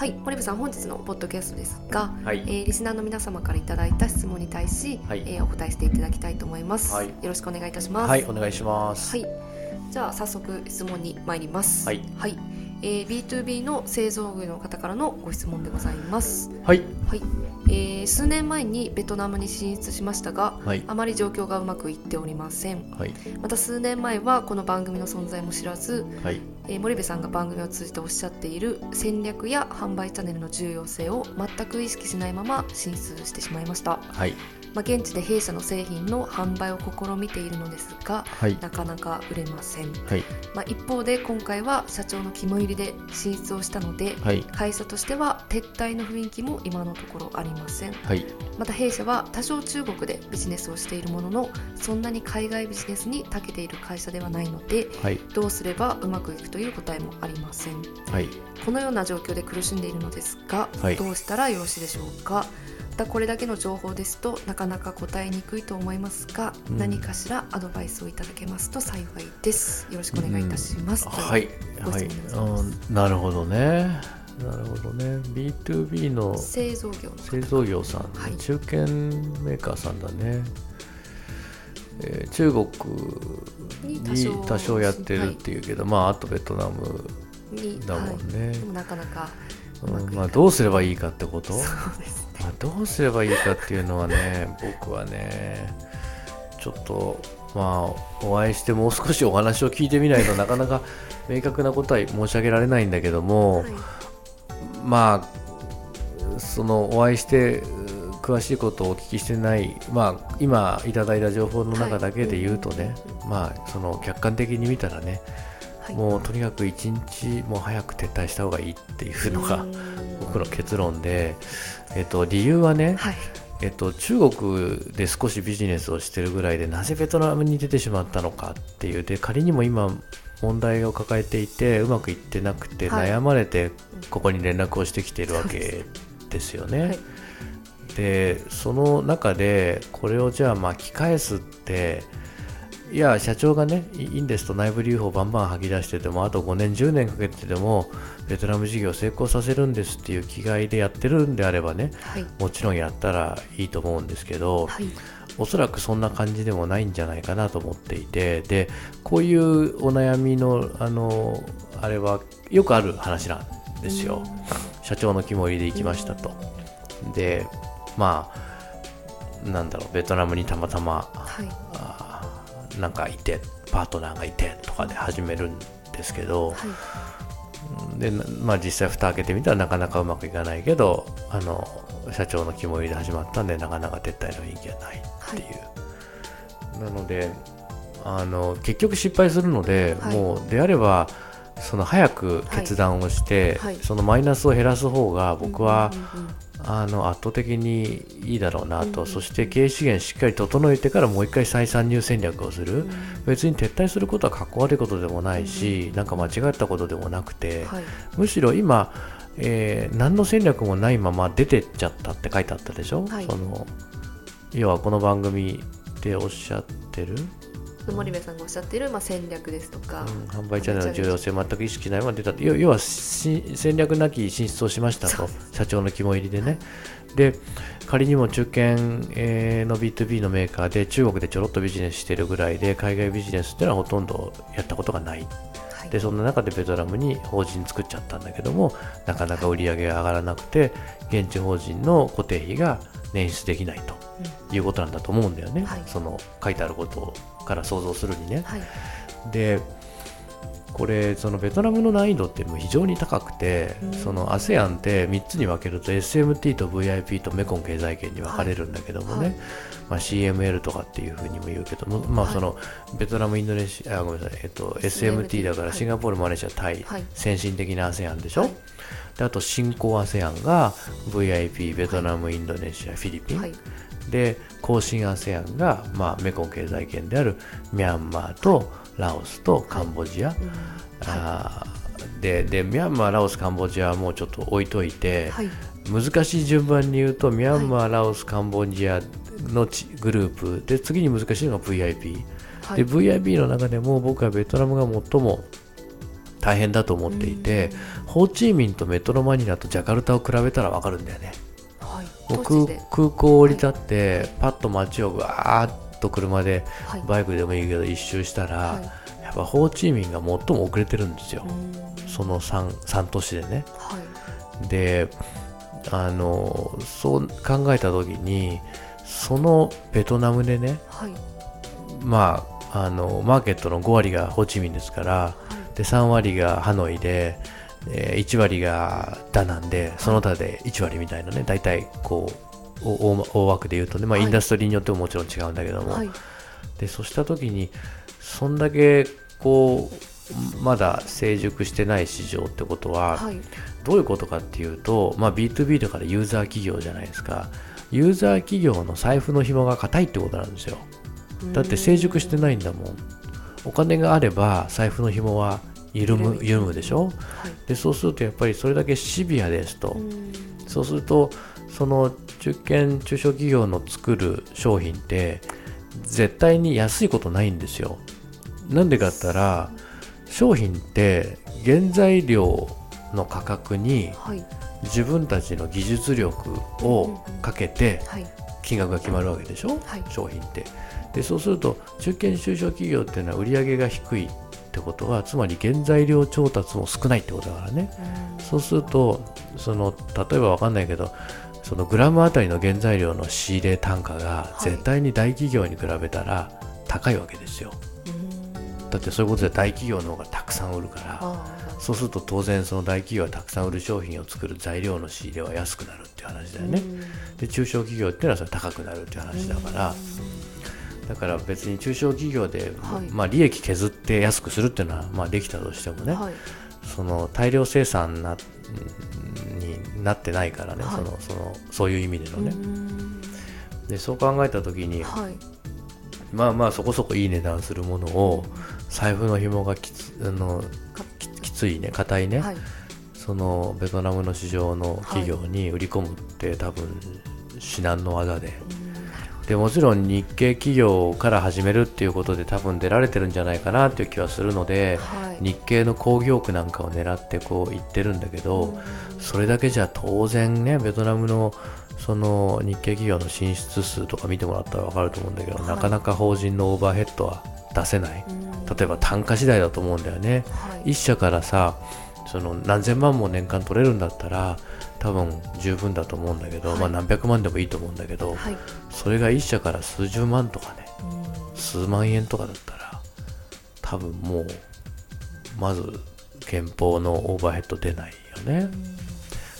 はい森部さん本日のポッドキャストですが、はい。えーリスナーの皆様からいただいた質問に対し、はい。えーお答えしていただきたいと思います、はい。よろしくお願いいたします。はいお願いします。はい。じゃあ早速質問に参ります。はい、えー B2B の製造業の方からのご質問でございます。はい。はい、えー数年前にベトナムに進出しましたがはい。あまり状況がうまくいっておりません。はい。また数年前はこの番組の存在も知らずはい。えー森部さんが番組を通じておっしゃっている戦略や販売チャンネルの重要性を全く意識しないまま進出してしまいました、はいまあ、現地で弊社の製品の販売を試みているのですがはい。なかなか売れません、はい。まあ、一方で今回は社長の肝入りで進出をしたのではい。会社としては撤退の雰囲気も今のところありません。はい。また弊社は多少中国でビジネスをしているもののそんなに海外ビジネスに長けている会社ではないのではい。どうすればうまくいくという答えもありません。はい。このような状況で苦しんでいるのですが、はい。どうしたらよろしいでしょうか？またこれだけの情報ですとなかなか答えにくいと思いますが、うん。何かしらアドバイスをいただけますと幸いです。よろしくお願いいたします、うはい。ごはい。なるほどね。なるほどね。B2B の製造業製造業さん、はい。中堅メーカーさんだね、えー中国にに多少やってるっていうけど、まああとベトナムにだもんね。はい、でもなかなかうん。まあ、どうすればいいかってこと？そうですねまあ、どうすればいいかっていうのはね僕はねちょっとまあお会いしてもう少しお話を聞いてみないとなかなか明確なことは申し上げられないんだけども、はい。まあそのお会いしてう詳しいことをお聞きしてない、まあ、今いただいた情報の中だけで言うとね、まあその客観的に見たらね、はい。もうとにかく一日も早く撤退した方がいいっていうのがうん。僕の結論で、えっと、理由はね、はい。えっと、中国で少しビジネスをしてるぐらいでなぜベトナムに出てしまったのかっていう。で仮にも今問題を抱えていてうまくいってなくてはい。悩まれてここに連絡をしてきているわけですよね。はい。でその中でこれをじゃあ巻き返すっていや社長がねいいいんですと内部留保をバンバン吐き出しててもあと5年10年かけてでもベトナム事業を成功させるんですっていう気概でやってるんであればねはいもちろんやったらいいと思うんですけど、はいおそらくそんな感じでもないんじゃないかなと思っていてでこういうお悩みのあのあれはよくある話なんですよ。社長の肝入りで行きましたと。でまあなんだろうベトナムにたまたまはいなんかいてパートナーがいてとかで始めるんですけど、はい。でなまあ、実際蓋開けてみたらなかなかうまくいかないけどあの社長の肝入りで始まったんでなかなか撤退の雰囲気がないっていう、なのであの結局失敗するので、はい。もうであればその早く決断をして、はい。はい。そのマイナスを減らす方が僕は、あの圧倒的にいいだろうなと、うん。うんそして経営資源しっかり整えてからもう一回再参入戦略をする、別に撤退することはかっこ悪いことでもないし、なんか間違ったことでもなくて、はい。むしろ今、えー何の戦略もないまま出てっちゃったって書いてあったでしょ、はい。その要はこの番組でおっしゃってる、森部さんがおっしゃっている、まあ、戦略ですとか、うん販売チャンネルの重要性を全く意識しないまま出た要要はし戦略なき進出をしましたと社長の肝入りでね。で仮にも中堅、えーの B2B のメーカーで中国でちょろっとビジネスしてるぐらいで海外ビジネスっていうのはほとんどやったことがない。はい。でそんな中でベトナムに法人作っちゃったんだけどもなかなか売り上げが上がらなくて現地法人の固定費が捻出できないということなんだと思うんだよね、はい。その書いてあることから想像するにね。はい。でこれそのベトナムの難易度ってもう非常に高くて、うん。その ASEAN って3つに分けると SMT と VIP とメコン経済圏に分かれるんだけどもね、はい。まあ、CML とかっていうふうにも言うけども、まあ、はい。そのベトナム、インドネシアあごめんなさい、えっと、SMT だかはいらシンガポール、マレーシア、タイ、はい。先進的な ASEAN でしょ、はい。であと新興 ASEAN が VIP、ベトナム、インドネシア、フィリピン、はいで後進 ASEAN が、まあ、メコン経済圏であるミャンマーとラオスとカンボジア、うん。あーででミャンマーラオスカンボジアはもうちょっと置いといて、はい。難しい順番に言うとミャンマー、ラオスカンボジアのちグループで次に難しいのが VIP、はい。で VIP の中でも僕はベトナムが最も大変だと思っていて、ホーチミンとメトロマニラとジャカルタを比べたら分かるんだよねはい僕当時で。空港降り立って、パッと街をわーっと車ではい。バイクでもいいけど一周したら、はい。やっぱホーチミンが最も遅れてるんですよ、うん。その 3, 3都市でね。はい。であのそう考えた時にそのベトナムでねはい。まああのマーケットの5割がホーチミンですからで3割がハノイで、えー1割がダナンでその他で1割みたいなね大体こうお大大枠で言うとね、まあ、はい。インダストリーによってももちろん違うんだけども、はい。でそうした時にそんだけこうまだ成熟してない市場ってことは、はい。どういうことかっていうと、まあ、B2B とかでユーザー企業じゃないですか。ユーザー企業の財布の紐が硬いってことなんですよ。だって成熟してないんだもん。お金があれば財布の紐は緩む緩むでしょ？はい。でそうするとやっぱりそれだけシビアですと、うん。そうするとその中堅中小企業の作る商品って絶対に安いことないんですよ。なんでかって言ったら商品って原材料の価格にはい。自分たちの技術力をかけてはい。金額が決まるわけでしょ、はい。商品って。でそうすると中堅中小企業っていうのは売り上げが低いってことはつまり原材料調達も少ないってことだからね。うん。そうするとその例えばわかんないけどそのグラムあたりの原材料の仕入れ単価がはい。絶対に大企業に比べたら高いわけですよ、うん。だってそういうことで大企業の方がたくさん売るからあそうすると当然その大企業がたくさん売る商品を作る材料の仕入れは安くなるっていう話だよね、で中小企業っていうのはそれ高くなるっていう話だから、だから別に中小企業で、はい。まあ、利益削って安くするっていうのはまあできたとしてもね、はい。その大量生産なになってないからね、はい。そのそのそういう意味でのね、うん。でそう考えた時にはい。まあまあそこそこいい値段するものを財布の紐がきつあのききついね硬いね、はい。そのベトナムの市場の企業に売り込むって多分至難の技ででもちろん日系企業から始めるっていうことで多分出られてるんじゃないかなっていう気はするのでどはい。日系の工業区なんかを狙ってこう行ってるんだけど、それだけじゃ当然ねベトナムのその日系企業の進出数とか見てもらったら分かると思うんだけど、はい。なかなか法人のオーバーヘッドは出せない。うん。例えば単価次第だと思うんだよね。はい。一社からさその何千万も年間取れるんだったら多分十分だと思うんだけど、はい。まあ何百万でもいいと思うんだけど、はい。それが一社から数十万とかねうん。数万円とかだったら多分もうまず憲法のオーバーヘッド出ないよね、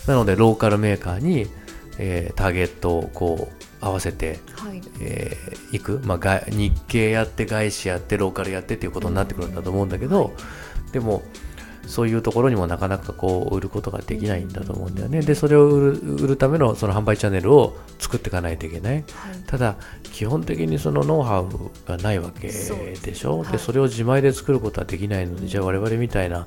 なのでローカルメーカーに、えーターゲットをこう合わせてはい。えー行く、まあ、が日系やって外資やってローカルやってっていうことになってくるんだと思うんだけど、でもそういうところにもなかなかこう売ることができないんだと思うんだよね。でそれを売る売るためのその販売チャンネルを作っていかないといけない。はい。ただ基本的にそのノウハウがないわけでしょ？はい。でそれを自前で作ることはできないのでじゃあ我々みたいな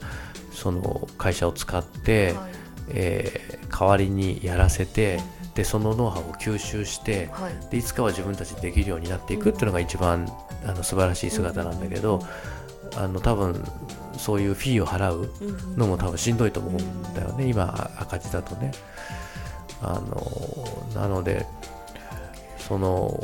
その会社を使って、はい。えー代わりにやらせてでそのノウハウを吸収してはい。でいつかは自分たちでできるようになっていくっていうのが一番あの素晴らしい姿なんだけどあの多分そういうフィーを払ううん。のも多分しんどいと思うんだよね。今あ赤字だとね。あのなのでその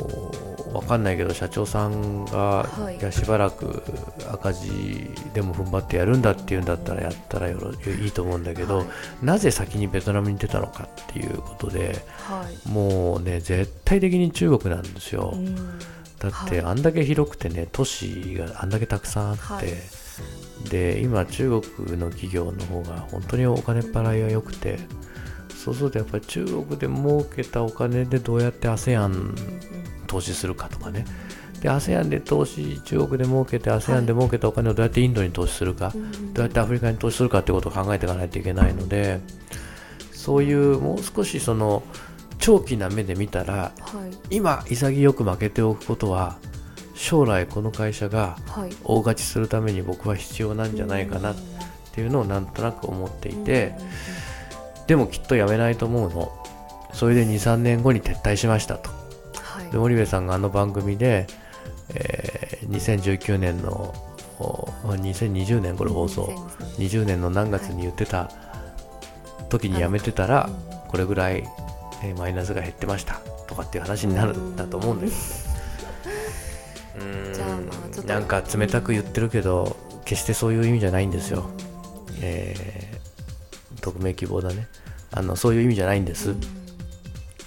わかんないけど社長さんが、はい。い、やしばらく赤字でも踏ん張ってやるんだっていうんだったらやったらよろいいと思うんだけど、はい。なぜ先にベトナムに出たのかっていうことではい。もうね絶対的に中国なんですよ、うんだってはい。あんだけ広くてね都市があんだけたくさんあって、はい。で今中国の企業の方が本当にお金っ払いが良くてそうするとやっぱり中国で儲けたお金でどうやって ASEAN 投資するかとかね。で ASEAN で投資中国で儲けて ASEAN で儲けたお金をどうやってインドに投資するか、うん。どうやってアフリカに投資するかってことを考えていかないといけないのでそういうもう少しその長期な目で見たらはい。今潔く負けておくことは将来この会社がはい。大勝ちするために僕は必要なんじゃないかなっていうのをなんとなく思っていてでもきっとやめないと思うの。それで23年後に撤退しましたと。はい。で森部さんがあの番組で、えー2019年のお2020年これ放送20年。の何月に言ってた時にやめてたらこれぐらい、えーマイナスが減ってました。とかっていう話になるんだと思うんだけど。うーん。なんか冷たく言ってるけど決してそういう意味じゃないんですよ、えー匿名希望だね。あのそういう意味じゃないんです、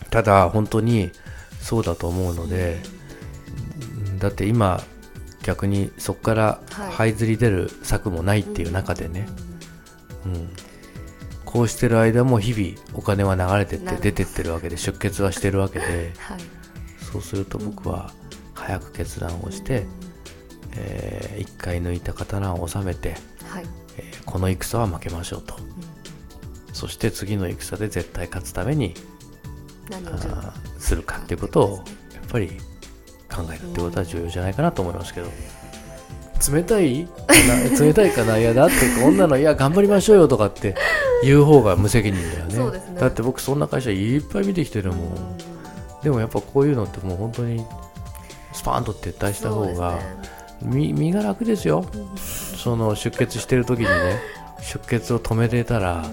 ただ本当にそうだと思うのでうんだって今逆にそこからはい。這いずり出る策もないっていう中でね、うん、こうしてる間も日々お金は流れてって出てってるわけで出血はしてるわけで はい。そうすると僕は早く決断をして、えー一回抜いた刀を収めて、はい。えーこの戦は負けましょうと、そして次の戦で絶対勝つために何あーするかっていうことをやっぱり考えるってことは重要じゃないかなと思いますけど。冷たい冷たいかないやだってこんなのいや頑張りましょうよとかって言う方が無責任だよね。そうですね。だって僕そんな会社いっぱい見てきてるもん。でもやっぱこういうのってもう本当にスパーンと撤退した方が、身身が楽ですよ。その出血してる時にね出血を止めれたら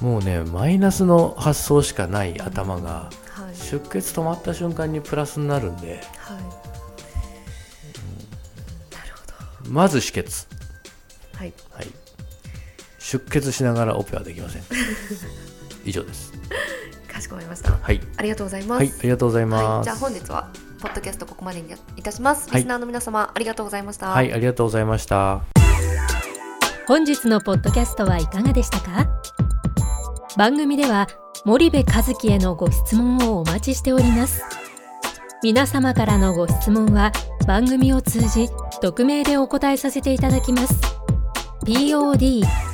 もうねマイナスの発想しかない頭が。はい。出血止まった瞬間にプラスになるんで。はい。なるほまず止血、どはい。はい、出血しながらオペはできません。以上です。かしこまりました。はい。ありがとうございます。はいありがとうございはい、ますじゃあ本日はポッドキャストここまでにいたします。はい。リスナーの皆様、ありがとうございました。はいありがとうございました。本日のポッドキャストはいかがでしたか？番組では森部和樹へのご質問をお待ちしております。皆様からのご質問は番組を通じ匿名でお答えさせていただきます。podcast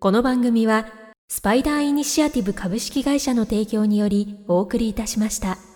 この番組はスパイダーイニシアティブ株式会社の提供によりお送りいたしました。